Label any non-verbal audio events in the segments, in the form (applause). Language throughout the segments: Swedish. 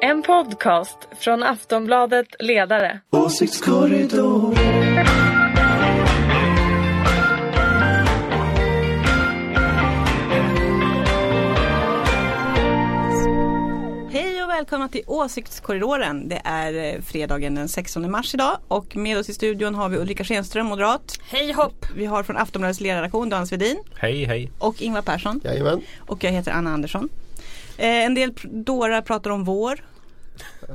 En podcast från Aftonbladet Ledare. Åsiktskorridor. Hej och välkomna till Åsiktskorridoren. Det är eh, fredagen den 16 mars idag och med oss i studion har vi Ulrika Schenström, moderat. Hej hopp! Vi har från Aftonbladets ledarredaktion Dan Svedin Hej hej. och Ingvar Persson. Jajamän. Och jag heter Anna Andersson. Eh, en del dårar pratar om vår.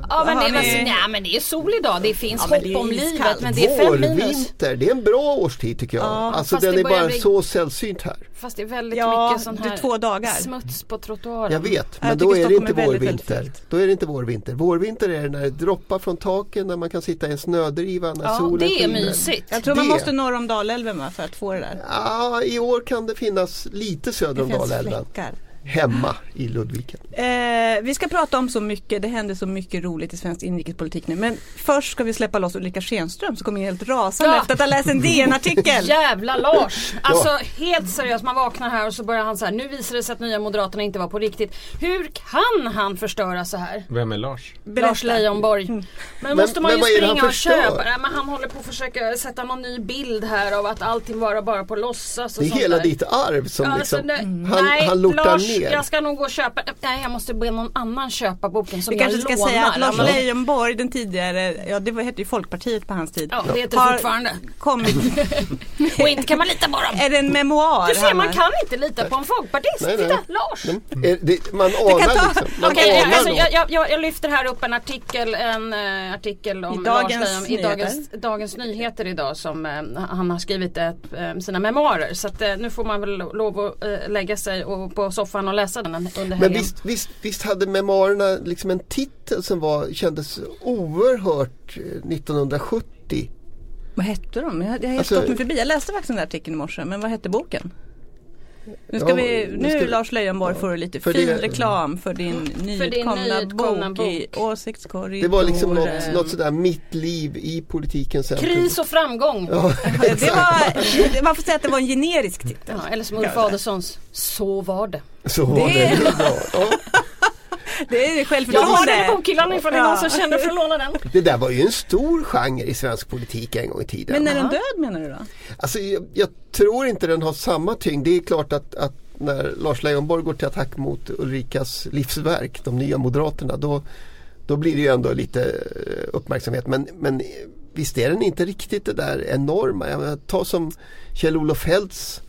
Ja men, det, ni- alltså, nej, men det är sol idag, det finns Ja, men hopp det är om livet men det är fem minus. Vårvinter, det är en bra årstid tycker jag. Ja, alltså den det är bara bli- så sällsynt här. Fast det är väldigt Ja, mycket sån det är här två dagar. smuts på trottoaren. Jag vet, jag men tycker då är det inte är väldigt, väldigt vårvinter. fint. Då är det inte vårvinter. Vårvinter är när det droppar från taken, när man kan sitta i en snödriva när Ja, solen det är skiner. mysigt. Jag tror man Det- måste norr om Dalälven för att få det där. Ja, i år kan det finnas lite söder om Det finns Dalälven. fläckar. Hemma i Ludvika. Eh, vi ska prata om så mycket, det händer så mycket roligt i svensk inrikespolitik nu. Men först ska vi släppa loss Ulrika Schenström som kommer in helt rasande Ja. efter att ha läst en DN-artikel. (laughs) Jävla Lars! Alltså helt seriöst, man vaknar här och så börjar han så här. Nu visar det sig att nya Moderaterna inte var på riktigt. Hur kan han förstöra så här? Vem är Lars? Berätta. Lars Leijonborg. Men, måste man men ju springa och köpa. Nej, men han håller på att försöka sätta någon ny bild här av att allting var bara på låtsas och Det är sånt hela där. ditt arv som Ja, liksom, alltså, det- han, nej, han lortar Lars, ner. Jag ska nog gå och köpa. Nej, jag måste be någon annan köpa boken som Vi jag kanske ska lånar. säga att Lars Leijonborg, den tidigare, ja det var- hette ju Folkpartiet på hans tid. Ja, det heter har fortfarande. Kommit, (laughs) Och inte kan man lita på dem. är det en memoar? Du ser, man kan inte lita på en folkpartist. Nej, nej. Titta, Lars. Mm. Det, man anar ta- liksom. Man Okej, anar alltså, jag, jag, jag, lyfter här upp en artikel, en uh, artikel om I Dagens Lars Leijon, i Nyheter. Dagens, Dagens Nyheter idag som eh, han har skrivit ett, eh, sina memoarer. Så att, nu får man väl lov att lägga sig och, på soffan och läsa den under helgen. Men visst, visst, visst hade memoarerna liksom en titel som var, kändes oerhört eh, 1970. Vad hette de? Jag, jag Alltså- förbi. Jag läste faktiskt den där artikeln i morse. Men vad hette boken? Nu ska Ja, vi, nu nu ska vi- Lars Leijonborg får du lite fin det- reklam för din nyutkomna bok, i. Åsiktskorridoren. Det var liksom något, något sådär mitt liv i politikens centrum. Kris och framgång. Ja, (laughs) Det var, man får säga att det var en generisk titel. Ja, eller som Ulf Adelsohns, så var det. så var det. Det- det är bra. Ja. Det är Jag har självförtroende. den bokhyllan ifall det är någon som känner för att låna den. Det där var ju en stor genre i svensk politik en gång i tiden. Men är den död menar du då? Alltså, jag, jag tror inte den har samma tyngd. Det är klart att, att när Lars Leijonborg går till attack mot Ulrikas livsverk, de nya Moderaterna, då, då blir det ju ändå lite eh, uppmärksamhet. Men, men visst är den inte riktigt det där enorma. Jag menar, ta som Kjell-Olof Feldts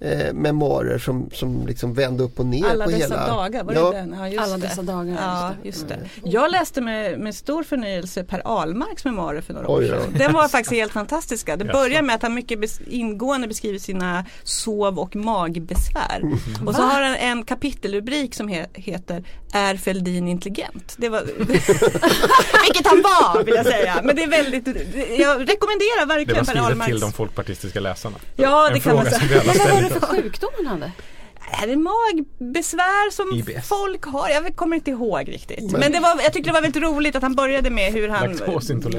eh, memoarer som, som liksom vände upp och ner Alla på dessa hela... dagar, var ja, det den? Ja, just Alla det. dessa dagar, Ja, just det. Jag läste med, med stor förnöjelse Per Ahlmarks memoarer för några år Oj, sedan. ja. Den var faktiskt helt fantastiska. Det börjar med att han mycket bes, ingående beskriver sina sov och magbesvär. Och så har han en kapitelrubrik som he, heter Är Fälldin intelligent? Det var, (laughs) vilket han var vill jag säga. Men det är väldigt, jag rekommenderar Det var verkligen Per skrivet Ahlmarks. till de folkpartistiska läsarna. Ja, det en kan man säga. Men vad var det för sjukdom han hade? Är det magbesvär som IBS. folk har? Jag kommer inte ihåg riktigt. Men, det var, jag tyckte det var väldigt roligt att han började med hur han,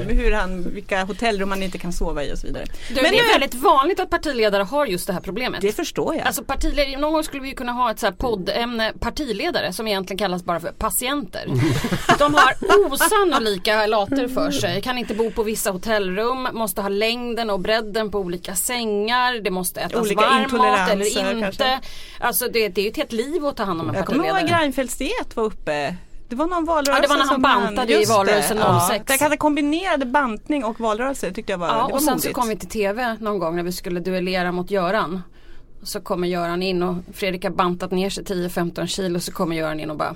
hur han vilka hotellrum man inte kan sova i och så vidare. Du, Men det är nu- väldigt vanligt att partiledare har just det här problemet. Det förstår jag. Alltså partiledare, någon gång skulle vi kunna ha ett så här poddämne partiledare som egentligen kallas bara för patienter. (laughs) De har osannolika later för sig, kan inte bo på vissa hotellrum, måste ha längden och bredden på olika sängar, det måste ätas Olika varm mat eller inte. kanske. Alltså det, det är ju ett helt liv att ta hand om en jag kommer ihåg partiledare. Reinfeldts diet var uppe. Det var någon valrörelse Ja, det var när han bantade i just det, valrörelsen ja. 06. Jag hade kombinerade bantning och valrörelse det tyckte jag var, Ja, det var och sen modigt. så kom vi till TV någon gång när vi skulle duellera mot Göran. Så kommer Göran in och Fredrik har bantat ner sig 10-15 kilo så kommer Göran in och bara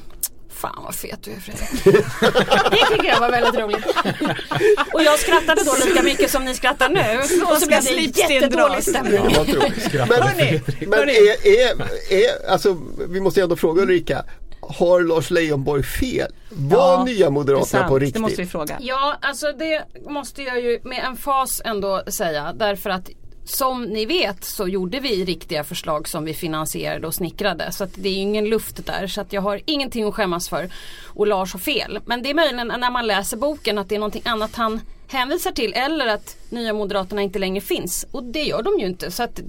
Fan vad fet du är Fredrik. (laughs) det tycker jag var väldigt roligt. och jag skrattade då lika mycket som ni skrattar nu. (laughs) Och så blev det jättedålig stämning. Ja. (laughs) Men, Hörni, men hörni. är, är, är, alltså, vi måste ändå fråga Ulrika. Har Lars Leijonborg fel? Var Ja, nya det Moderaterna på Det riktigt? måste vi fråga. Ja, alltså det måste jag ju med en fas ändå säga. Därför att som ni vet så gjorde vi riktiga förslag som vi finansierade och snickrade. Så att det är ingen luft där. Så att jag har ingenting att skämmas för. Och Lars har fel. Men det är möjligen när man läser boken att det är någonting annat han hänvisar till. Eller att Nya Moderaterna inte längre finns. Och det gör de ju inte. Så att,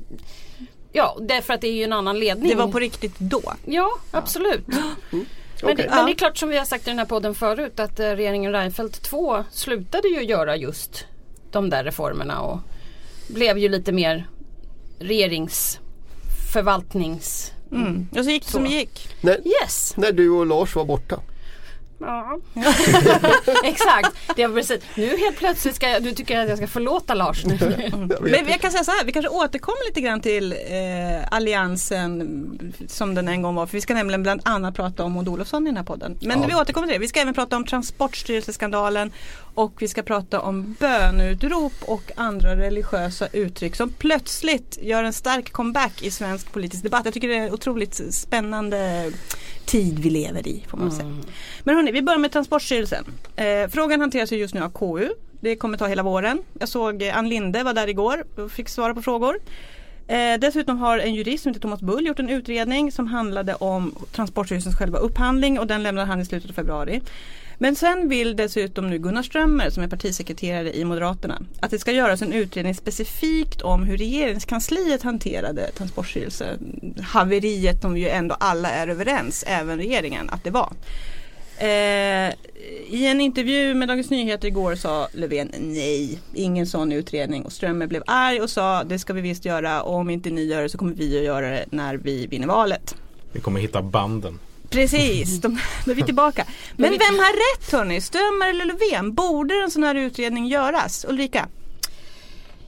ja, därför att det är ju en annan ledning. Det var på riktigt då. Ja, absolut. Men, Okej. det, men det är klart som vi har sagt i den här podden förut att eh, regeringen Reinfeldt 2 slutade ju göra just de där reformerna och blev ju lite mer regeringsförvaltnings... Mm. Och så gick det som det gick. När, Yes! när du och Lars var borta. Ja. (laughs) Exakt. Det är precis. Nu helt plötsligt ska jag, du tycker att jag ska förlåta Lars nu. (laughs) Vet Men jag kan säga så här, vi kanske återkommer lite grann till eh, alliansen som den en gång var. För vi ska nämligen bland annat prata om Maud Olofsson i den här podden. Men Ja. vi återkommer till det. Vi ska även prata om Transportstyrelseskandalen och vi ska prata om bönutrop och andra religiösa uttryck som plötsligt gör en stark comeback i svensk politisk debatt. Jag tycker det är en otroligt spännande tid vi lever i får man säga. Men hörni, vi börjar med Transportstyrelsen. Eh, frågan hanteras ju just nu av KU. Det kommer ta hela våren. Jag såg eh, Ann Linde var där igår och fick svara på frågor. Eh, dessutom har en jurist som heter Thomas Bull gjort en utredning som handlade om Transportstyrelsens själva upphandling och den lämnade han i slutet av februari. Men sen vill dessutom nu Gunnar Strömmer som är partisekreterare i Moderaterna att det ska göras en utredning specifikt om hur regeringskansliet hanterade Transportstyrelsehaveriet som ju ändå alla är överens, även regeringen, att det var. Eh, I en intervju med Dagens Nyheter igår sa Löfven nej, ingen sån utredning och Strömmer blev arg och sa det ska vi visst göra och om inte ni gör det så kommer vi att göra det när vi vinner valet. Vi kommer hitta banden. Precis, de, då är vi tillbaka. Men vem har rätt hörni? Strömmer eller Löfven? Borde en sån här utredning göras? Ulrika?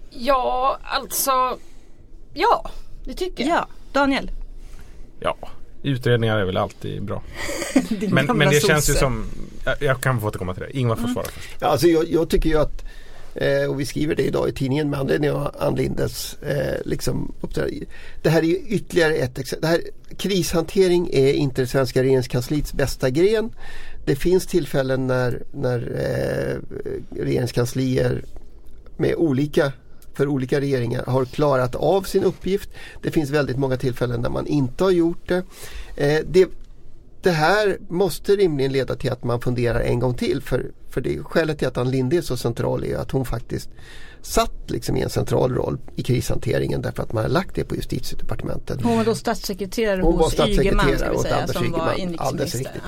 Ja, alltså. Ja, det tycker jag. Ja, Daniel? Ja, utredningar är väl alltid bra. (laughs) Men, men det känns ju sosse. som, jag, jag kan få återkomma till det. Ingvar får svara först. Ja, Alltså jag, jag tycker ju att eh, och vi skriver det idag i tidningen med anledning av Ann Lindes eh, liksom, uppdrag. Det här är ju ytterligare ett exempel. Det här, krishantering är inte det svenska regeringskansliets bästa gren. Det finns tillfällen när, när eh, regeringskanslier med olika för olika regeringar har klarat av sin uppgift. Det finns väldigt många tillfällen när man inte har gjort det. Eh, det det här måste rimligen leda till att man funderar en gång till. För, för det skälet till att Ann Linde är så central är att hon faktiskt satt liksom i en central roll i krishanteringen därför att man har lagt det på justitiedepartementet. Hon var då statssekreterare Hon var hos Ygeman ska statssekreterare vi åt säga Anders som var Ygeman. Alldeles inrikesminister.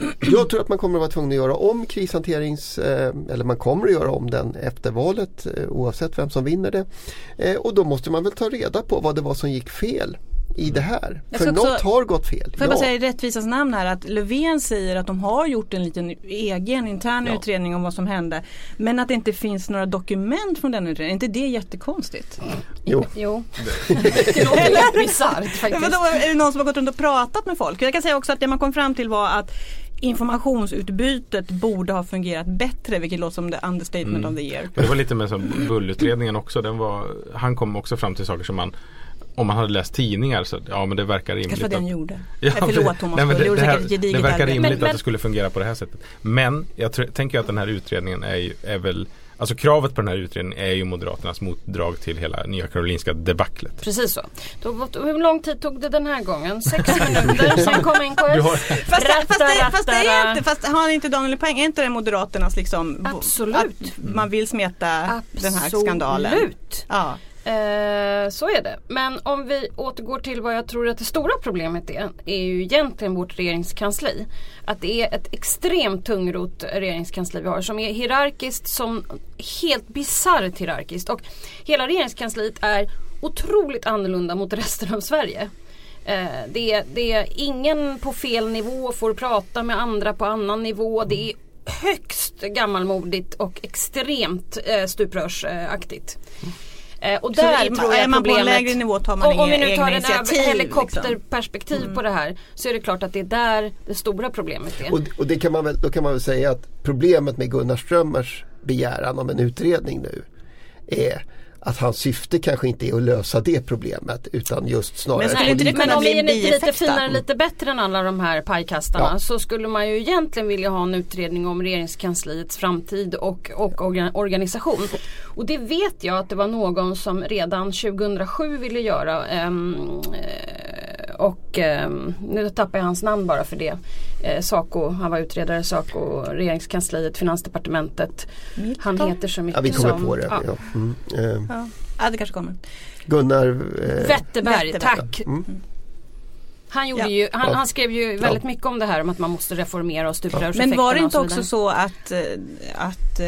riktigt. Jag tror att man kommer att vara tvungen att göra om krishanterings, eh, eller man kommer att göra om den efter valet eh, oavsett vem som vinner det. Eh, och då måste man väl ta reda på vad det var som gick fel i det här. Jag För också- något har gått fel. Får jag bara säga i rättvisans namn här att Löfven säger att de har gjort en liten egen intern Ja. utredning om vad som hände. Men att det inte finns några dokument från den utredningen. Är inte det jättekonstigt? Jo. Jo. (laughs) det låter bisarrt Ja, men faktiskt. då är det någon som har gått runt och pratat med folk. Jag kan säga också att det man kom fram till var att informationsutbytet borde ha fungerat bättre vilket låter som the understatement Mm. of the year. Men det var lite med som Bullutredningen också. Den var, han kom också fram till saker som man om man hade läst tidningar så ja men det verkar rimligt. Kanske vad den att- gjorde. Ja, Nej, förlåt Thomas, nej, men det, gjorde det, här, det verkar rimligt Men- att men- det skulle fungera på det här sättet. Men jag tror, tänker att den här utredningen är, ju, är väl Alltså kravet på den här utredningen är ju Moderaternas motdrag till hela Nya Karolinska debaclet. Precis så. Då, hur lång tid tog det den här gången? Sex (laughs) minuter, sen kom NKS. Har- Fast, det- fast, det, fast det är Rattara. inte, fast har inte Daniel en poäng? Är inte det Moderaternas liksom Absolut. Att man vill smeta den här skandalen? Absolut. Ja. Eh, så är det. Men om vi återgår till vad jag tror att det stora problemet är. Är ju egentligen vårt regeringskansli. Att det är ett extremt tungrot regeringskansli vi har. Som är hierarkiskt som helt bisarrt hierarkiskt. Och hela regeringskansliet är otroligt annorlunda mot resten av Sverige. Eh, det, är, det är ingen på fel nivå får prata med andra på annan nivå. Det är högst gammalmodigt och extremt eh, stuprörsaktigt. Eh, och Så där tror jag är man på en problemet lägre nivå tar man om, om vi nu tar en initiativ, liksom. helikopterperspektiv på det här så är det klart att det är där det stora problemet är. Och, och det kan man väl, då kan man väl säga att problemet med Gunnar Strömmers begäran om en utredning nu är att hans syfte kanske inte är att lösa det problemet utan just snarare Men skulle inte det kunna Men om vi är lite, finare, lite bättre än alla de här pajkastarna Ja. så skulle man ju egentligen vilja ha en utredning om regeringskansliets framtid och, och orga- organisation. Och det vet jag att det var någon som redan 2007 ville göra. eh, och ehm, nu tappar jag hans namn bara för det. Eh, Saco, han var utredare Saco, regeringskansliet, finansdepartementet. Han heter så mycket Ja, vi kommer som på det. ja, Ja. Mm. Eh, Ja. det kanske kommer. Gunnar eh, Wetterberg, Wetterberg. tack. Mm. Han, gjorde Ja. ju, han, han skrev ju väldigt mycket om det här om att man måste reformera och stuprörseffekterna Men var det inte så också så att, eh, att eh,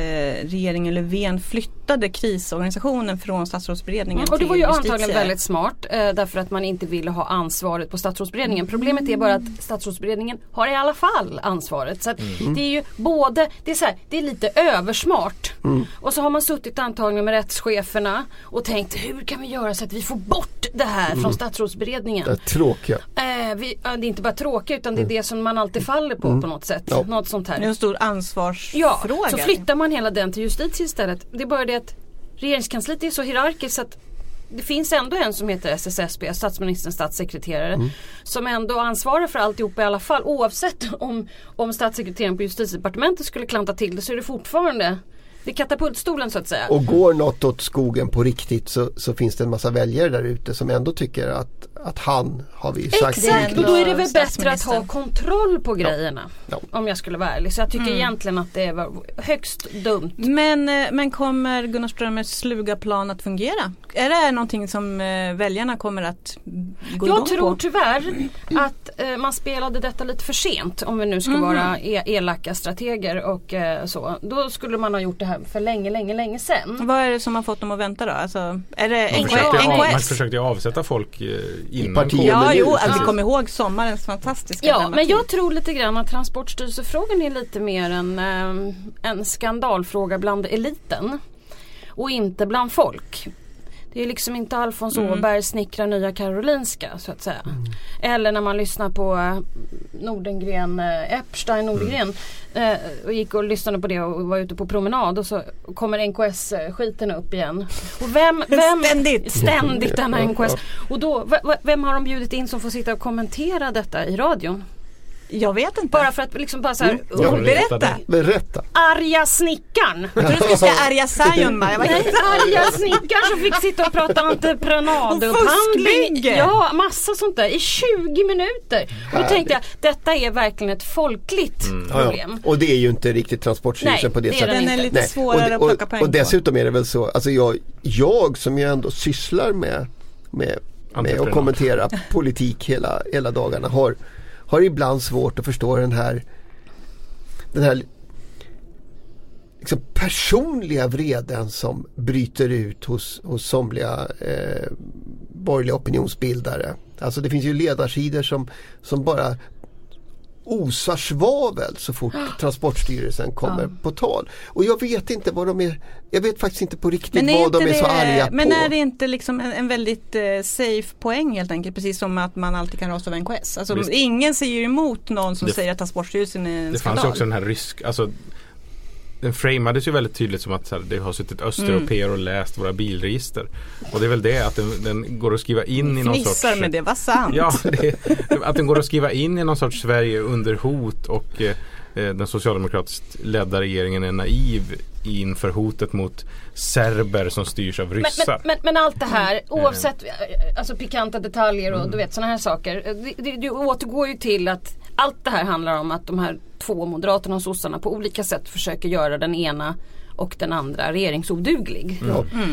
regeringen Löfven flyttade krisorganisationen från statsrådsberedningen Mm, och det var ju till antagligen justitie? väldigt smart eh, därför att man inte ville ha ansvaret på statsrådsberedningen. Problemet är bara att statsrådsberedningen har i alla fall ansvaret. Så att det är ju både, det är, så här, det är lite översmart. Och så har man suttit antagligen med rättscheferna och tänkt hur kan vi göra så att vi får bort det här från statsrådsberedningen. Det tråkiga. Eh, vi, det är inte bara tråkigt utan det är det som man alltid faller på på något sätt. Ja. Något sånt Det är här. en stor ansvarsfråga. Ja, så flyttar man hela den till justitie istället. Det är bara det att regeringskansliet är så hierarkiskt att det finns ändå en som heter SSSB, statsministerns statssekreterare, som ändå ansvarar för alltihopa i alla fall. Oavsett om, om statssekreteraren på justitiedepartementet skulle klanta till det så är det fortfarande det är katapultstolen så att säga. Och går något åt skogen på riktigt så, så finns det en massa väljare där ute som ändå tycker att, att han har vi sagt. Exakt, och då är det väl bättre att ha kontroll på grejerna. Ja. Om jag skulle vara ärlig. Så jag tycker egentligen att det var högst dumt. Men, eh, men kommer Gunnar Strömmers sluga plan att fungera? Är det någonting som eh, väljarna kommer att gå igång Jag tror på? tyvärr att eh, man spelade detta lite för sent om vi nu ska vara e- elaka strateger och eh, så. Då skulle man ha gjort det här för länge, länge, länge sedan. Vad är det som har fått dem att vänta då? Alltså, är det Man NKS? försökte, av, man försökte avsätta folk innan partiet. covid. Ja, jo, alltså, vi kommer ihåg sommarens fantastiska Ja, men jag tror lite grann att Transportstyrelsefrågan är lite mer en, eh, en skandalfråga bland eliten. Och inte bland folk. Det är liksom inte Alfons Åberg snickrar nya Karolinska så att säga. Eller när man lyssnar på eh, Nordengren, eh, Epstein Nordengren eh, och gick och lyssnade på det och var ute på promenad och så kommer NKS-skiten upp igen. Och vem, (laughs) vem, Ständigt. Ständigt denna NKS. (laughs) Och då, vem har de bjudit in som får sitta och kommentera detta i radion? Jag vet inte. Bara för att liksom bara så här, Ja, oh, Berätta. Berätta. arga snickaren. (laughs) Jag trodde du skulle säga Nej, helt arga snickaren som fick sitta och prata entreprenadupphandling. fuskbygge. Ja, massa sånt där i 20 minuter. Och då tänkte jag, detta är verkligen ett folkligt Ja, problem. ja. Och det är ju inte riktigt Transportstyrelsen på det det sättet. den Den är lite Nej. svårare och, att plocka och, poäng och på. dessutom är det väl så, alltså jag, jag som ju ändå sysslar med, med, med att kommentera politik hela, hela dagarna har, har ibland svårt att förstå den här, den här liksom personliga vreden som bryter ut hos, hos somliga eh, borgerliga opinionsbildare. Alltså det finns ju ledarsidor som, som bara osar svavel så fort Transportstyrelsen kommer på tal. Och jag vet inte vad de är, jag vet faktiskt inte på riktigt Men är, vad de inte är så det, arga men på. är det inte liksom en, en väldigt eh, safe poäng helt enkelt? Precis som att man alltid kan rösta av NKS. Alltså, Visst. ingen säger emot någon som Det- säger att Transportstyrelsen är en Det skandal. fanns ju också den här rysk, alltså den framades ju väldigt tydligt som att så här, det har suttit östeuropeer och läst våra bilregister. Och det är väl det att den, den går att skriva in i någon sorts men det var sant. Ja, det, att den går att skriva in i någon sorts Sverige under hot och eh, eh, den socialdemokratiskt ledda regeringen är naiv inför hotet mot serber som styrs av ryssar. men, men, men allt det här oavsett eh, alltså pikanta detaljer och du vet sådana här saker. eh, Det, det, det återgår ju till att allt det här handlar om att de här två moderaterna och sossarna på olika sätt försöker göra den ena och den andra regeringsoduglig.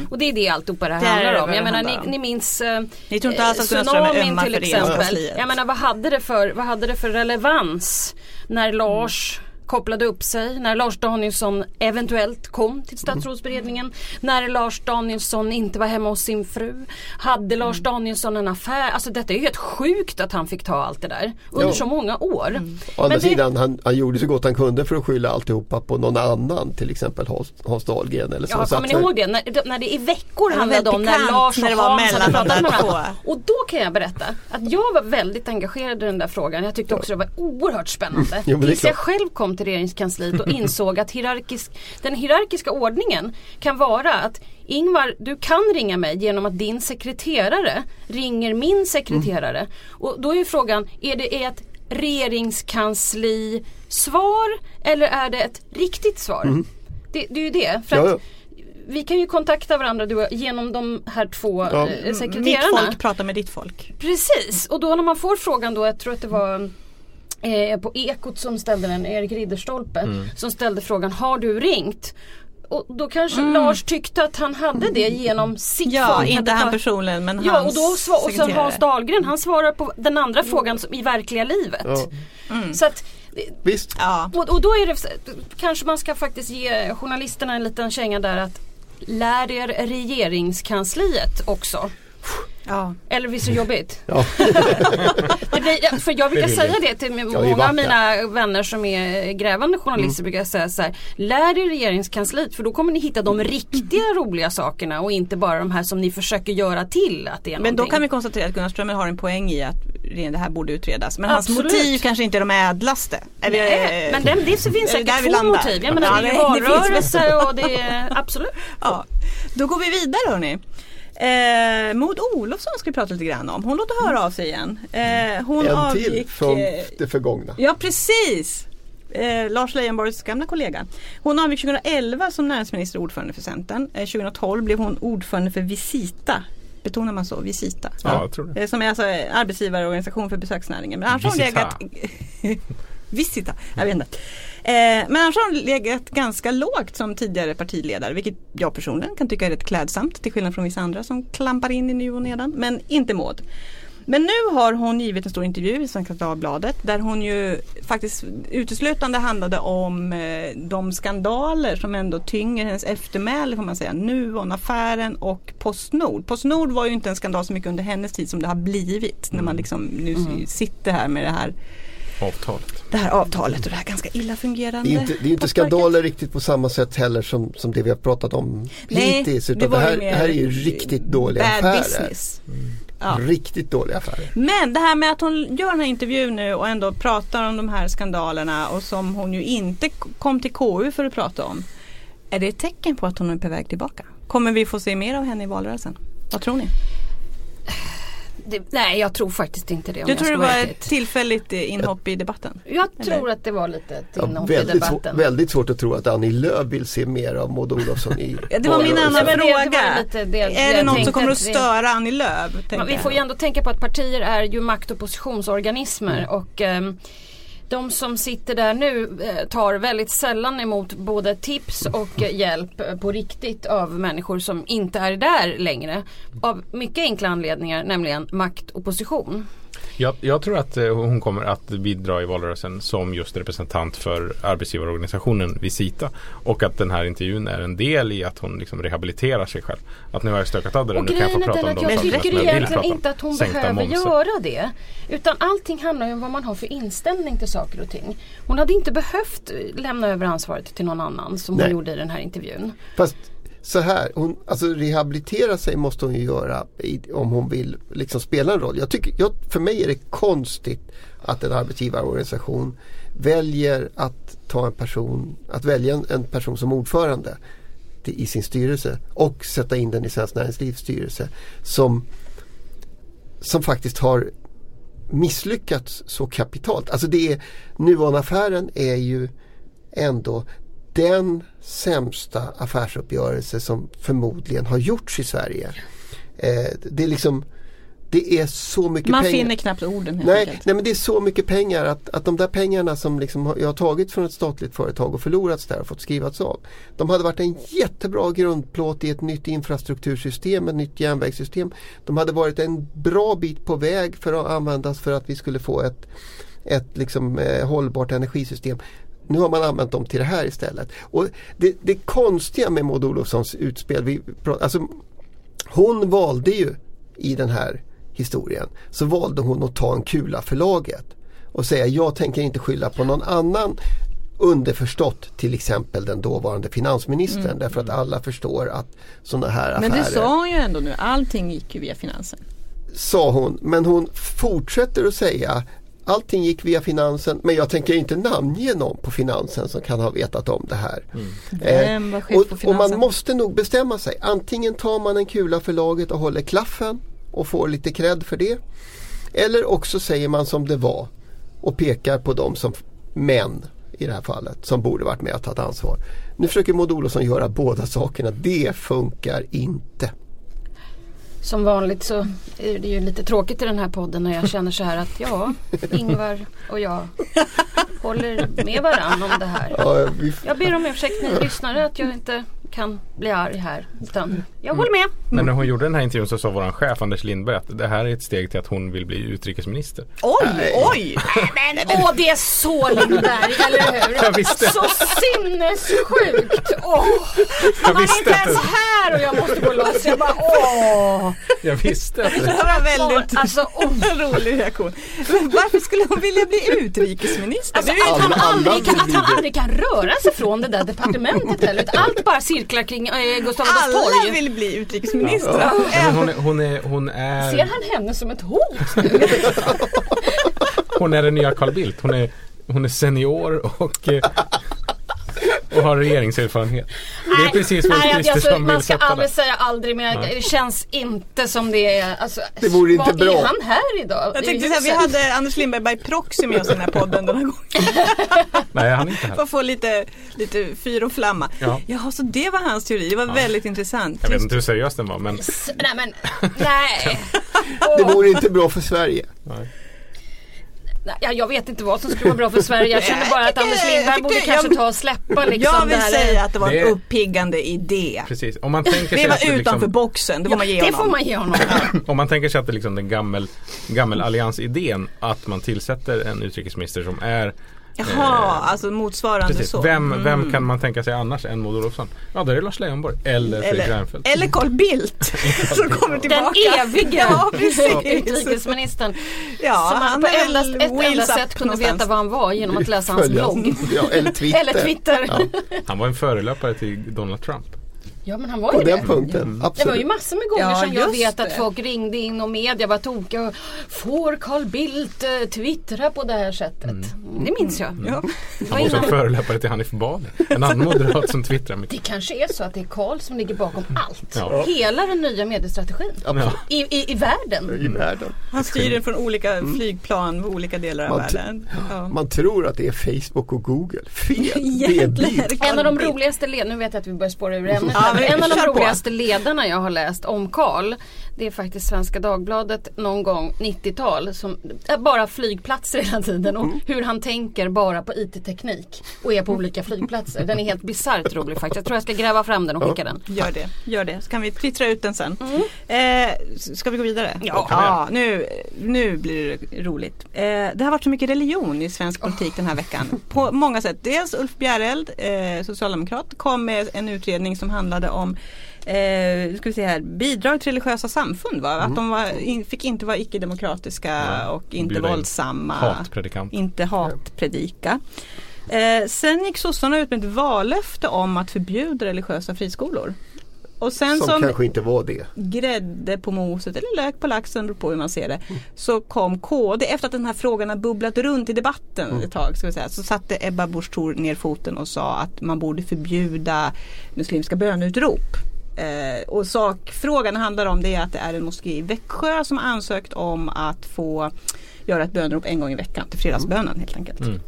Och det är det alltihopa det här Det handlar det om. Jag menar ni, ni minns eh, Ni tror inte alls att tsunamin till exempel. Jag menar vad hade det för, vad hade det för relevans när Lars kopplade upp sig, när Lars Danielsson eventuellt kom till statsrådsberedningen, när Lars Danielsson inte var hemma hos sin fru. Hade Lars Danielsson en affär? Alltså detta är ju helt sjukt att han fick ta allt det där under Ja. så många år. Å andra Men det- sidan, han, han gjorde så gott han kunde för att skylla alltihopa på någon annan, till exempel Hans, Hans Dahlgren eller så. Ja, kommer ni ihåg det? När, när det i veckor Det var handlade om när Lars och när det var Hans hade pratat med varandra. Och då kan jag berätta att jag var väldigt engagerad i den där frågan. Jag tyckte också det var oerhört spännande. Jo, det Tills jag själv kom till regeringskansliet och insåg att hierarkisk, den hierarkiska ordningen kan vara att Ingvar, du kan ringa mig genom att din sekreterare ringer min sekreterare. Och då är ju frågan, är det ett regeringskansli-svar eller är det ett riktigt svar? Det, det är ju det. För Ja, att ja. vi kan ju kontakta varandra du genom de här två Ja. eh, Mitt sekreterarna. folk pratar med ditt folk. Precis, och då när man får frågan då, jag tror att det var eh, på Ekot som ställde den, Erik Ridderstolpe, som ställde frågan Har du ringt? och då kanske Lars tyckte att han hade det genom sitt Ja, folk. inte han personligen men Ja och, hans då svar, och sen. Hans Dahlgren han svarar på den andra frågan som, i verkliga livet. Ja. Så att, Visst, Ja, och, och då är det kanske man ska faktiskt ge journalisterna en liten känga där att lär er regeringskansliet också. Ja. Eller visst är det jobbigt? (laughs) ja. (laughs) Det blir, för jag brukar säga det till många av mina vänner som är grävande journalister. Mm. Brukar jag säga så här, lär er regeringskansliet för då kommer ni hitta de riktiga roliga sakerna och inte bara de här som ni försöker göra till att det är Men då någonting. kan vi konstatera att Gunnar Strömmer har en poäng i att det här borde utredas. Men hans Absolut. motiv kanske inte är de ädlaste. Eller, Nej, men det, det finns säkert två landar? motiv. Jag menar, Ja, det är ju valrörelse och det är absolut. (laughs) Ja. Då går vi vidare hörni. Eh, Maud Olofsson ska vi prata lite grann om. Hon låter höra av sig igen. Eh, hon en avgick, till från eh, det förgångna. Ja precis! Eh, Lars Leijonborgs gamla kollega. Hon avgick 2011 som näringsminister och ordförande för Centern. Eh, 2012 blev hon ordförande för Visita. Betonar man så? Visita. Ja, jag tror det. Eh, Som är alltså arbetsgivarorganisation för besöksnäringen. Men annars har hon legat (laughs) Visita, jag vet inte. Eh, men annars har hon legat ganska lågt som tidigare partiledare vilket jag personligen kan tycka är rätt klädsamt till skillnad från vissa andra som klampar in i nu och nedan. Men inte Maud. Men nu har hon givit en stor intervju i Svenska Dagbladet där hon ju faktiskt uteslutande handlade om eh, de skandaler som ändå tynger hennes eftermäle får man säga. Nuon-affären och Postnord. Postnord var ju inte en skandal så mycket under hennes tid som det har blivit när man liksom nu sitter här med det här, Avtalet. det här avtalet och det här ganska illa fungerande. Det är inte, det är inte skandaler riktigt på samma sätt heller som, som det vi har pratat om Nej, hittills. det Utan det, ju här, det här är ju riktigt dåliga bad affärer. business. Ja. Riktigt dåliga affärer. Men det här med att hon gör den här intervjun nu och ändå pratar om de här skandalerna och som hon ju inte kom till KU för att prata om. Är det ett tecken på att hon är på väg tillbaka? Kommer vi få se mer av henne i valrörelsen? Vad tror ni? Det, nej jag tror faktiskt inte det Du tror det var riktigt. ett tillfälligt eh, inhopp i debatten? Jag Eller? tror att det var lite ett Ja, inhopp i väldigt, svår, debatten. väldigt svårt att tro att Annie Lööf vill se mer av Maud Olofsson i (laughs) Ja, det var min andra det- det fråga. är det något som kommer att att vi- störa Annie Lööf? vi får ju ändå tänka på att partier är ju makt och positionsorganismer och ehm, de som sitter där nu eh, tar väldigt sällan emot både tips och hjälp eh, på riktigt av människor som inte är där längre. Av mycket enkla anledningar, nämligen makt och position. Jag, jag tror att eh, hon kommer att bidra i valrörelsen som just representant för arbetsgivarorganisationen Visita. Och att den här intervjun är en del i att hon liksom rehabiliterar sig själv. Att nu har jag stökat av det, Och nu kan jag få prata om de jag sakerna tycker som jag vill egentligen prata om. inte att hon Sänkta behöver momser. göra det. Utan allting handlar ju om vad man har för inställning till saker och ting. Hon hade inte behövt eh, lämna över ansvaret till någon annan som Nej. hon gjorde i den här intervjun. Fast så här, hon, alltså rehabilitera sig måste hon ju göra i, om hon vill liksom spela en roll. Jag tycker, jag, för mig är det konstigt att en arbetsgivarorganisation väljer att ta en person, att välja en, en person som ordförande till, i sin styrelse och sätta in den i Svenskt Näringslivs styrelse som, som faktiskt har misslyckats så kapitalt. Alltså det är, Nuonaffären är ju ändå den sämsta affärsuppgörelse som förmodligen har gjorts i Sverige. Eh, det är liksom det är så mycket Man pengar. finner knappt orden Nej, enkelt. nej men det är så mycket pengar att, att de där pengarna som liksom jag har tagit från ett statligt företag och förlorats där och fått skrivats av. De hade varit en jättebra grundplåt i ett nytt infrastruktursystem, ett nytt järnvägssystem. De hade varit en bra bit på väg för att användas för att vi skulle få ett, ett liksom, eh, hållbart energisystem. Nu har man använt dem till det här istället. Och det, det konstiga med Maud Olofssons utspel, vi, alltså, hon valde ju i den här historien så valde hon att ta en kula för laget och säga jag tänker inte skylla på någon annan underförstått till exempel den dåvarande finansministern därför att alla förstår att sådana här Mm. Men affärer det sa hon ju ändå nu, allting gick ju via finansen. sa hon men hon fortsätter att säga Allting gick via finansen men jag tänker inte namnge någon på finansen som kan ha vetat om det här. Vem var chef på och, och man måste nog bestämma sig. Antingen tar man en kula för laget och håller klaffen och får lite cred för det. Eller också säger man som det var och pekar på dem som män i det här fallet som borde varit med och tagit ansvar. Nu försöker Maud Olofsson göra båda sakerna. Det funkar inte. Som vanligt så är det ju lite tråkigt i den här podden när jag känner så här att ja, Ingvar och jag håller med varandra om det här. Jag ber om ursäkt ni lyssnare att jag inte kan bli arg här. Utan jag håller med. Men när hon gjorde den här intervjun så sa våran chef Anders Lindberg att det här är ett steg till att hon vill bli utrikesminister. Oj, oj! Men åh det är så Lindberg, eller hur? (laughs) Jag visste. Så sinnessjukt! Åh, Jag han är visste inte att ens här och jag måste gå loss. Jag bara åh! (laughs) jag visste att Det det, var väldigt (laughs) Alltså, oh. rolig reaktion. Men varför skulle hon vilja bli utrikesminister? Alltså är att han, alla aldrig, kan, att han aldrig kan röra sig från det där departementet heller. Allt bara cirklar kring eh, Gustav Adolfs alla torg. vill bli utrikesminister. Ja, hon, är, hon, är, hon, Ser är, han henne som ett hot? (laughs) hon är den nya Carl Bildt. Hon är, hon är senior och, eh, och har regeringserfarenhet. Det är precis vad Nej, Ulf alltså, Kristersson man vill ska sätta aldrig säga aldrig men det känns inte som det är. Alltså, Det vore inte bra. är han här idag? Jag tänkte säga, vi hade Anders Lindberg by proxy med oss i den här podden den här gången. (laughs) Nej, han är inte För här. att få lite, lite fyr och flamma. Ja. Jaha, så det var hans teori. Det var väldigt intressant. Jag vet inte hur seriös den var men S- Nej men, nej. (laughs) Det vore inte bra för Sverige. nej. Ja, jag vet inte vad som skulle vara bra för Sverige. Jag känner bara att Anders Lindberg borde kanske jag- ta och släppa liksom jag vill det här. säga att det var en Det- uppiggande idé. precis. Om man tänker Det var det utanför liksom, boxen, det får man ge det honom. får man ge honom. (clears throat) Om man tänker sig att det är liksom den gammel, gammel alliansidén att man tillsätter en utrikesminister som är Jaha, alltså motsvarande Precis. så. Vem, Mm. vem kan man tänka sig annars än Maud Olofsson? Ja, då är det Lars Leijonborg eller Fredrik Reinfeldt. eller Carl Bildt (laughs) (laughs) som kommer Den tillbaka. eviga (laughs) ja, precis. utrikesministern. Ja, som man han på endast, ett enda sätt kunde någonstans. veta vad han var genom att läsa hans blogg. Ja, eller Twitter. Eller Twitter. Ja, Han var en förelöpare till Donald Trump. Ja men han var på ju den det. punkten, Det var absolut. ju massor med gånger Ja, som jag vet att det. folk ringde in och media var tokiga. och, Får Carl Bildt eh, twittra på det här sättet? Det minns jag. Ja. Det, Han var också förelöpare till Hanif Bali. En annan moderat som twittrar mycket. det kanske är så att det är Carl som ligger bakom allt. Ja. Hela den nya mediestrategin. Ja. I, i, I världen. I världen. Han styr den från olika flygplan i olika delar av Man världen. Ja. Man tror att det är Facebook och Google. Fel, (laughs) En av de roligaste ledarna, nu vet jag att vi börjar spåra ur ämnet Ja, en av de på. roligaste ledarna jag har läst om Karl Det är faktiskt Svenska Dagbladet någon gång 90-tal som är bara flygplatser hela tiden och hur han tänker bara på IT-teknik och är på olika flygplatser. Den är helt bisarrt rolig faktiskt. Jag tror jag ska gräva fram den och skicka den. Gör det, gör det. Så kan vi twittra ut den sen. Eh, ska vi gå vidare? Ja. ja nu, nu blir det roligt. Eh, det har varit så mycket religion i svensk politik den här veckan. På många sätt. Dels Ulf Bjäreld, eh, socialdemokrat, kom med en utredning som handlade om Eh, ska vi se här, bidrag till religiösa samfund va? Att de var, in, fick inte vara icke-demokratiska Ja, och inte bjuda våldsamma. Hatpredikant. Inte hatpredika. Eh, sen gick sossarna ut med ett vallöfte om att förbjuda religiösa friskolor. Och sen Som som, kanske inte var det. grädde på moset eller lök på laxen, beror på hur man ser det. Så kom KD efter att den här frågan har bubblat runt i debatten ett tag. Ska vi säga, så satte Ebba Busch Thor ner foten och sa att man borde förbjuda muslimska bönutrop. Eh, och sakfrågan handlar om det är att det är en moské i Växjö som har ansökt om att få göra ett bönrop en gång i veckan till fredagsbönen helt enkelt. Mm.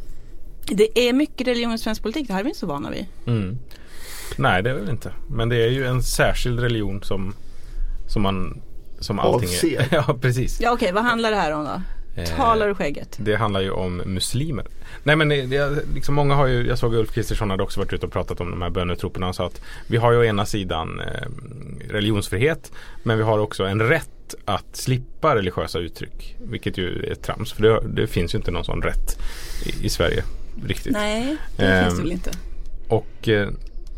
Det är mycket religion i svensk politik, det här är vi inte så vana vid. Mm. Nej det är väl inte. Men det är ju en särskild religion som, som man som allting Avser. är. (laughs) ja precis. Ja okej, vad handlar det här om då? Eh, Talar ur skägget. Det handlar ju om muslimer. Nej men det, det, liksom många har ju, jag såg Ulf Kristersson hade också varit ute och pratat om de här bönetroperna och sa att vi har ju å ena sidan eh, religionsfrihet men vi har också en rätt att slippa religiösa uttryck. Vilket ju är trams för det, det finns ju inte någon sån rätt i, i Sverige riktigt. Nej, det Ehm, finns det väl inte. Och, eh,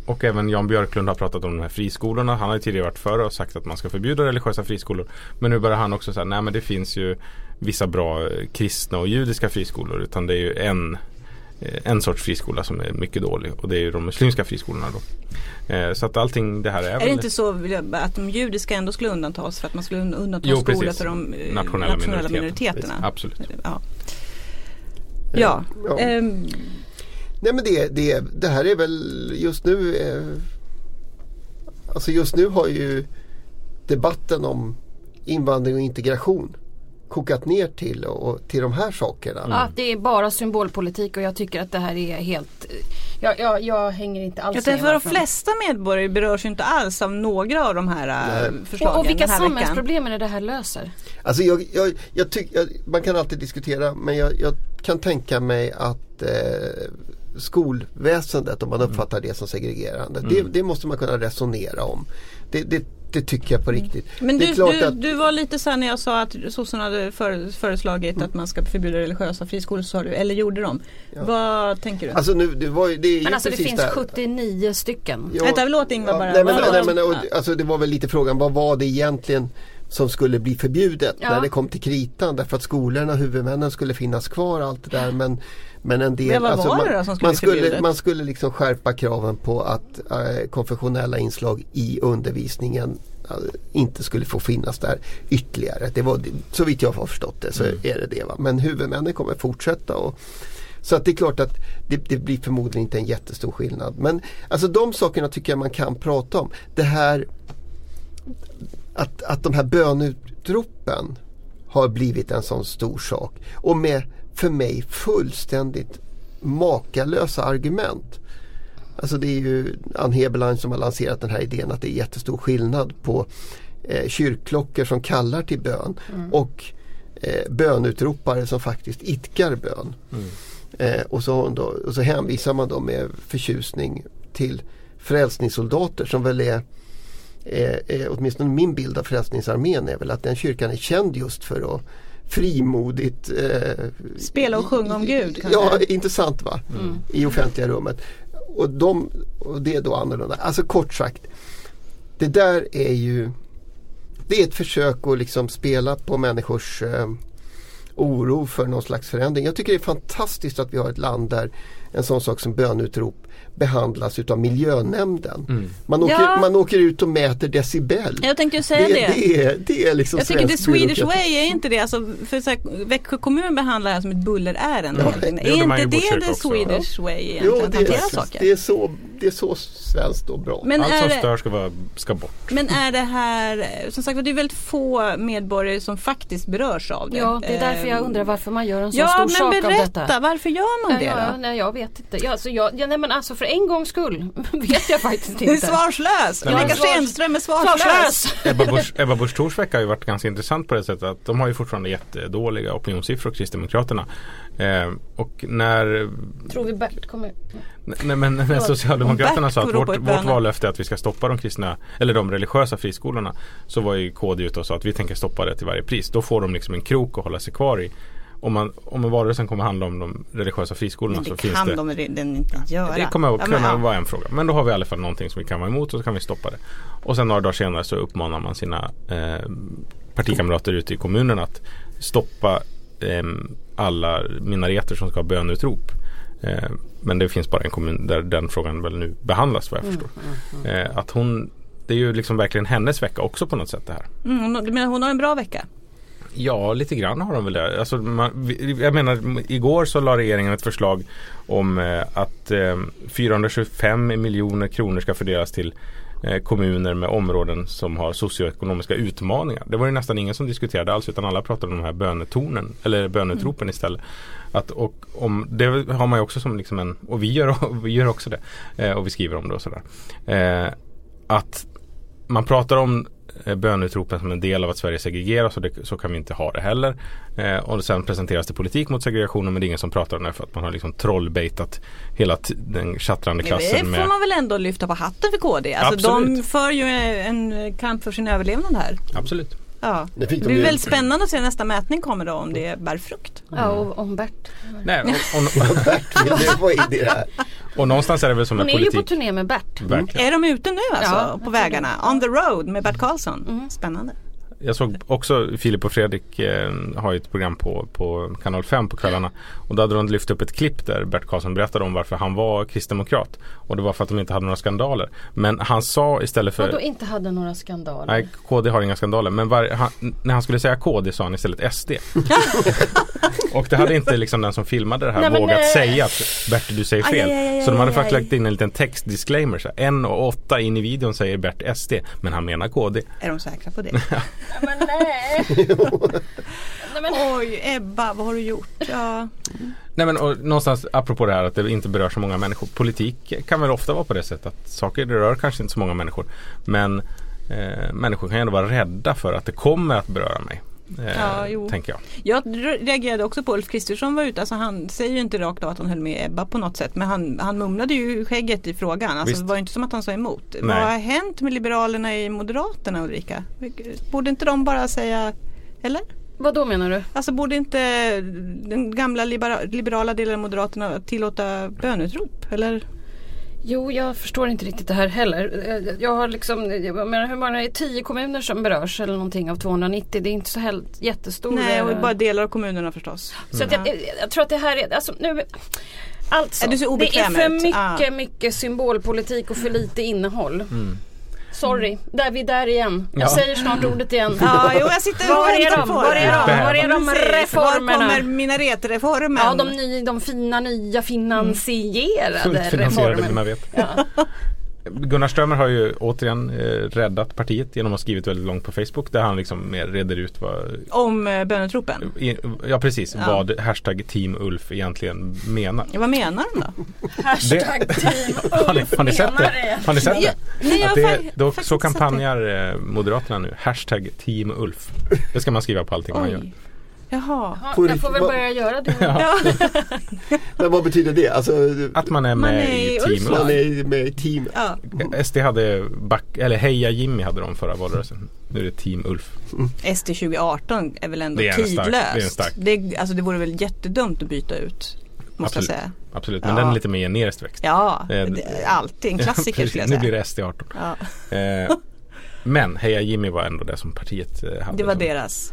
och även Jan Björklund har pratat om de här friskolorna. Han har ju tidigare varit före och sagt att man ska förbjuda religiösa friskolor. Men nu börjar han också säga nej men det finns ju vissa bra eh, kristna och judiska friskolor. Utan det är ju en, eh, en sorts friskola som är mycket dålig. Och det är ju de muslimska friskolorna då. Eh, Så att allting det här är, Är väl det inte så att de judiska ändå skulle undantas för att man skulle undanta Jo, skolor precis. för de nationella, nationella minoriteter. minoriteterna? Precis, Absolut. Ja. Ja, Ja. ehm, Nej men det, det, det här är väl just nu eh, Alltså just nu har ju debatten om invandring och integration kokat ner till, och, till de här sakerna. Ja, det är bara symbolpolitik och jag tycker att det här är helt Jag, jag, jag hänger inte alls tänker för de flesta medborgare berörs inte alls av några av de här eh, Nej. förslagen och, och vilka samhällsproblem är det det här löser? Alltså jag, jag, jag tycker, jag, man kan alltid diskutera men jag, jag kan tänka mig att eh, skolväsendet om man uppfattar det som segregerande. Det, det måste man kunna resonera om. Det, det, det tycker jag på riktigt. Men du, du, att, du var lite så här när jag sa att sossarna hade för, föreslagit att man ska förbjuda religiösa friskolor så sa du, eller gjorde de? Ja. Vad tänker du? Alltså nu, det var det är ju Men alltså det finns där. 79 stycken. Ja, Vänta, låt Ingvar ja, bara- Nej, men, bara- nej, men, och, alltså, det var väl lite frågan, vad var det egentligen som skulle bli förbjudet Ja. när det kom till kritan därför att skolorna, huvudmännen skulle finnas kvar allt det där men, men en del, Men vad var man, det då som skulle man, skulle, man skulle liksom skärpa kraven på att eh, konfessionella inslag i undervisningen eh, inte skulle få finnas där ytterligare. Det var, så vitt jag har förstått det så Mm. är det det. Va? Men huvudmännen kommer fortsätta och så att det är klart att det, det blir förmodligen inte en jättestor skillnad. Men alltså de sakerna tycker jag man kan prata om. Det här att, att de här bönutropen har blivit en sån stor sak. Och med för mig fullständigt makalösa argument. Alltså det är ju Ann Heberlein som har lanserat den här idén att det är jättestor skillnad på eh, kyrkklockor som kallar till bön och eh, bönutropare som faktiskt idkar bön. Eh, och, så, då, och så hänvisar man då med förtjusning till frälsningssoldater som väl är eh, eh, åtminstone min bild av Frälsningsarmén är väl att den kyrkan är känd just för att frimodigt eh, Spela och sjunga om Gud, kanske? Ja, intressant va? I offentliga rummet. Och, de, och det är då annorlunda. Alltså kort sagt. Det där är ju Det är ett försök att liksom spela på människors eh, oro för någon slags förändring. Jag tycker det är fantastiskt att vi har ett land där en sån sak som bönutrop behandlas utav miljönämnden. Man, åker, Ja. man åker ut och mäter decibel. Jag tänkte ju säga det. det, är, det är liksom Jag tycker svensk Swedish byråkrati. way är inte det. Alltså, för så här, Växjö kommun behandlar det här som ett bullerärende. Ja, det är inte det the. Swedish way egentligen? Jo, det är, saker? det, är så, det är så svenskt och bra. Men Allt är, som det, stör ska, vara, ska bort. men är det här, som sagt det är väldigt få medborgare som faktiskt berörs av det. Ja, det är därför jag undrar varför man gör en så Ja, stor men sak av berätta, detta. varför gör man Ja, det ja, nej, jag vet inte. Ja, alltså, jag, ja, nej, men alltså för en gångs skull (laughs) vet jag faktiskt inte. svarslös! Annika Schenström är svarslös! Svarslös! Ebba Busch, Thors vecka har ju varit ganska intressant på det sättet att de har ju fortfarande jättedåliga opinionssiffror Kristdemokraterna. Eh, och när, Tror vi Bert kommer... nej, men när Socialdemokraterna sa att vårt, vårt vallöfte är att vi ska stoppa de kristna eller de religiösa friskolorna så var ju KD ute och sa att vi tänker stoppa det till varje pris. Då får de liksom en krok att hålla sig kvar i. Om, man, om en valrörelsen kommer handla om de religiösa friskolorna Men så det finns kan det de redan inte göra. Det kommer att Ja, kunna men, ja. vara en fråga. Men då har vi i alla fall någonting som vi kan vara emot och så kan vi stoppa det. Och sen några dagar senare så uppmanar man sina eh, partikamrater ute i kommunen att stoppa eh, alla minareter som ska ha bönutrop. Eh, men det finns bara en kommun där den frågan väl nu behandlas vad jag förstår. Eh, att hon, det är ju liksom verkligen hennes vecka också på något sätt det här. Mm, hon- du menar hon har en bra vecka? Ja, lite grann har de väl det. Alltså, man, jag menar, igår så la regeringen ett förslag om eh, att eh, 425 miljoner kronor ska fördelas till eh, kommuner med områden som har socioekonomiska utmaningar. Det var ju nästan ingen som diskuterade alls utan alla pratade om de här bönetornen eller bönetropen istället. Att, och om, det har man ju också som liksom en, och vi gör, (laughs) vi gör också det, eh, och vi skriver om det och sådär. Eh, att man pratar om bönutropen som en del av att Sverige segregeras och det, så kan vi inte ha det heller. Eh, och sen presenteras det politik mot segregationen men det är ingen som pratar om det för att man har liksom trollbaitat hela den tjattrande Det klassen får med man väl ändå lyfta på hatten för KD. Alltså de Absolut. för ju en kamp för sin överlevnad här. Absolut. Ja. Det Det de blir ju- väldigt spännande att se nästa mätning kommer då om det bär frukt. Ja, och om Bert. Nej, och, och, (laughs) Bert vill det vara i det här. Och någonstans är det väl som Hon med är ju på politik. turné med Bert. Verkligen. Är de ute nu alltså Ja, på vägarna? On the road med Bert Karlsson. Mm. Spännande. Jag såg också Filip och Fredrik eh, har ju ett program på, på kanal 5 på kvällarna. Och då hade de lyft upp ett klipp där Bert Karlsson berättade om varför han var kristdemokrat. Och det var för att de inte hade några skandaler. Men han sa istället för Och då inte hade några skandaler. Nej, KD har inga skandaler. Men var, han, när han skulle säga KD sa han istället SD. (laughs) och det hade inte liksom den som filmade det här Nej, vågat nej. säga att Bert du säger fel. aj, aj, aj, så de hade faktiskt lagt in en liten textdisclaimer. En och åtta in i videon säger Bert SD. Men han menar KD. Är de säkra på det? (laughs) Men nej. (laughs) nej men, Oj Ebba, vad har du gjort? Ja. Nej men och, någonstans apropå det här att det inte berör så många människor. Politik kan väl ofta vara på det sättet att saker det rör kanske inte så många människor. Men eh, människor kan ju ändå vara rädda för att det kommer att beröra mig. Eh, Ja, jo. tänker jag. Jag reagerade också på Ulf Kristersson var ute, alltså han säger ju inte rakt av att han höll med Ebba på något sätt men han, han mumlade ju skägget i frågan. Alltså, Visst. det var ju inte som att han sa emot. Nej. Vad har hänt med Liberalerna i Moderaterna Ulrika? Borde inte de bara säga eller? Vad då menar du? Alltså borde inte den gamla libera, liberala delen av Moderaterna tillåta bönutrop? Eller? Jo, jag förstår inte riktigt det här heller. Eh, Jag har liksom, jag menar hur många, det är tio kommuner som berörs eller någonting av 290. Det är inte så helt jättestor. Nej, eh, och bara delar av kommunerna förstås. Så att jag, jag tror att det här är, alltså nu Alltså, Är du så det är för ut? mycket, Ah. mycket symbolpolitik och för lite innehåll. Mm. Sorry, där är vi där igen. Jag Ja. säger snart ordet igen. Ja, jo jag sitter Var är de? Var är de? Var är de reformerna? Var kommer minaretreformen? Ja, de, ny, de fina nya finansierade Fullt finansierade reformerna. mina vet. Gunnar Strömmer har ju återigen eh, räddat partiet genom att ha skrivit väldigt långt på Facebook där han liksom mer reder ut vad Om eh, bönutropen? i, Ja precis, Ja. vad hashtag team Ulf egentligen menar. Ja, vad menar de då? (laughs) Hashtag team (laughs) Har ni, har ni sett menar det? Har ni sett det? Nej, jag det då, så kampanjar eh, Moderaterna nu. Hashtag team Ulf. Det ska man skriva på allting man gör. Jaha. Ja, jag får väl börja göra det. (laughs) Ja. (laughs) Men vad betyder det? Alltså, Att man är Man med är i i team Ulf Ulf. man är med i team. Ja. SD hade back, eller Heja Jimmy hade de förra valrörelsen. Nu är det team Ulf. SD 2018 är väl ändå Det är en stark- tidlöst. det är en stark. Det, alltså det vore väl jättedumt att byta ut. Måste Absolut. jag säga. Absolut, men Ja. den är lite mer generiskt växt. Ja, Eh, det, alltid en (laughs) klassiker skulle jag Nu säga. blir det SD 18. Ja, Eh, men Heja Jimmy var ändå det som partiet eh, hade. det var som- deras.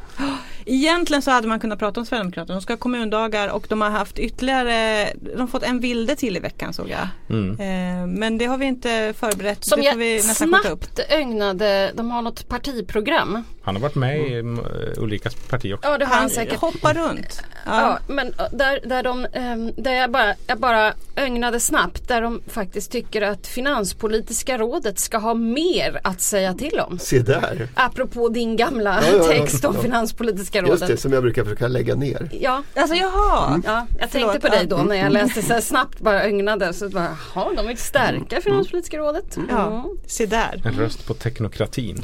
Egentligen så hade man kunnat prata om Sverigedemokraterna. De ska ha kommundagar och de har haft ytterligare, de har fått en vilde till i veckan såg jag. Mm. Eh, men det har vi inte förberett. Som det får vi jag nästan snabbt ögnade, de har något partiprogram. Han har varit med i uh, Ulrikas parti också. Ja det har han Han säkert. hoppar runt. Ja, Ja. men äh, där, där, de, ehm, där jag, bara, jag bara ögnade snabbt där de faktiskt tycker att Finanspolitiska rådet ska ha mer att säga till om. Se där. Apropå din gamla Ja, ja, ja. text om Ja. Finanspolitiska Just det, rådet. som jag brukar försöka lägga ner. Ja, Alltså jaha. ja, jag Förlåt, tänkte på dig då när jag läste så här snabbt bara ögnade. Så bara, jaha, de vill stärka Finanspolitiska rådet. Ja, Mm. se där. En röst på teknokratin.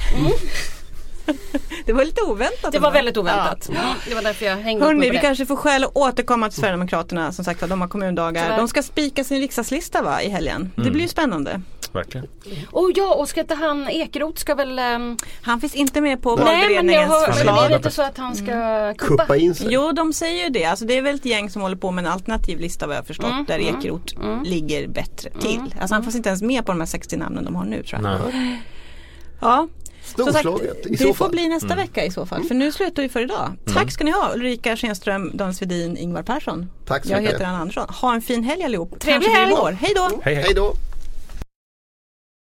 Det var lite oväntat. Det var ändå. väldigt oväntat. Mm, det var därför jag hängde upp Hörni, mig på vi det. kanske får skäl att återkomma till Sverigedemokraterna. Som sagt de har kommundagar. Tyvärr. De ska spika sin riksdagslista va, i helgen. Det Mm. blir ju spännande. Verkligen. Oh ja, och ska inte han Ekeroth ska väl... ehm, Han finns inte med på nej men jag valberedningens hör, men det förslag. är lite så att han ska kuppa. Kuppa in sig. Jo, de säger ju det. Alltså, det är väl ett gäng som håller på med en alternativ lista vad jag förstått. Mm, där mm, Ekeroth mm. ligger bättre till. Alltså han finns inte ens med på de här 60 namnen de har nu tror jag. Nej. Ja, Storslaget i det så får fall. bli nästa vecka i så fall. För nu slutar vi för idag. Tack ska ni ha Ulrika Schenström, Dan Svedin, Ingvar Persson. Tack så Jag mycket. heter Anna Andersson. Ha en fin helg allihop. Trevlig helg. Hej då! Hej då.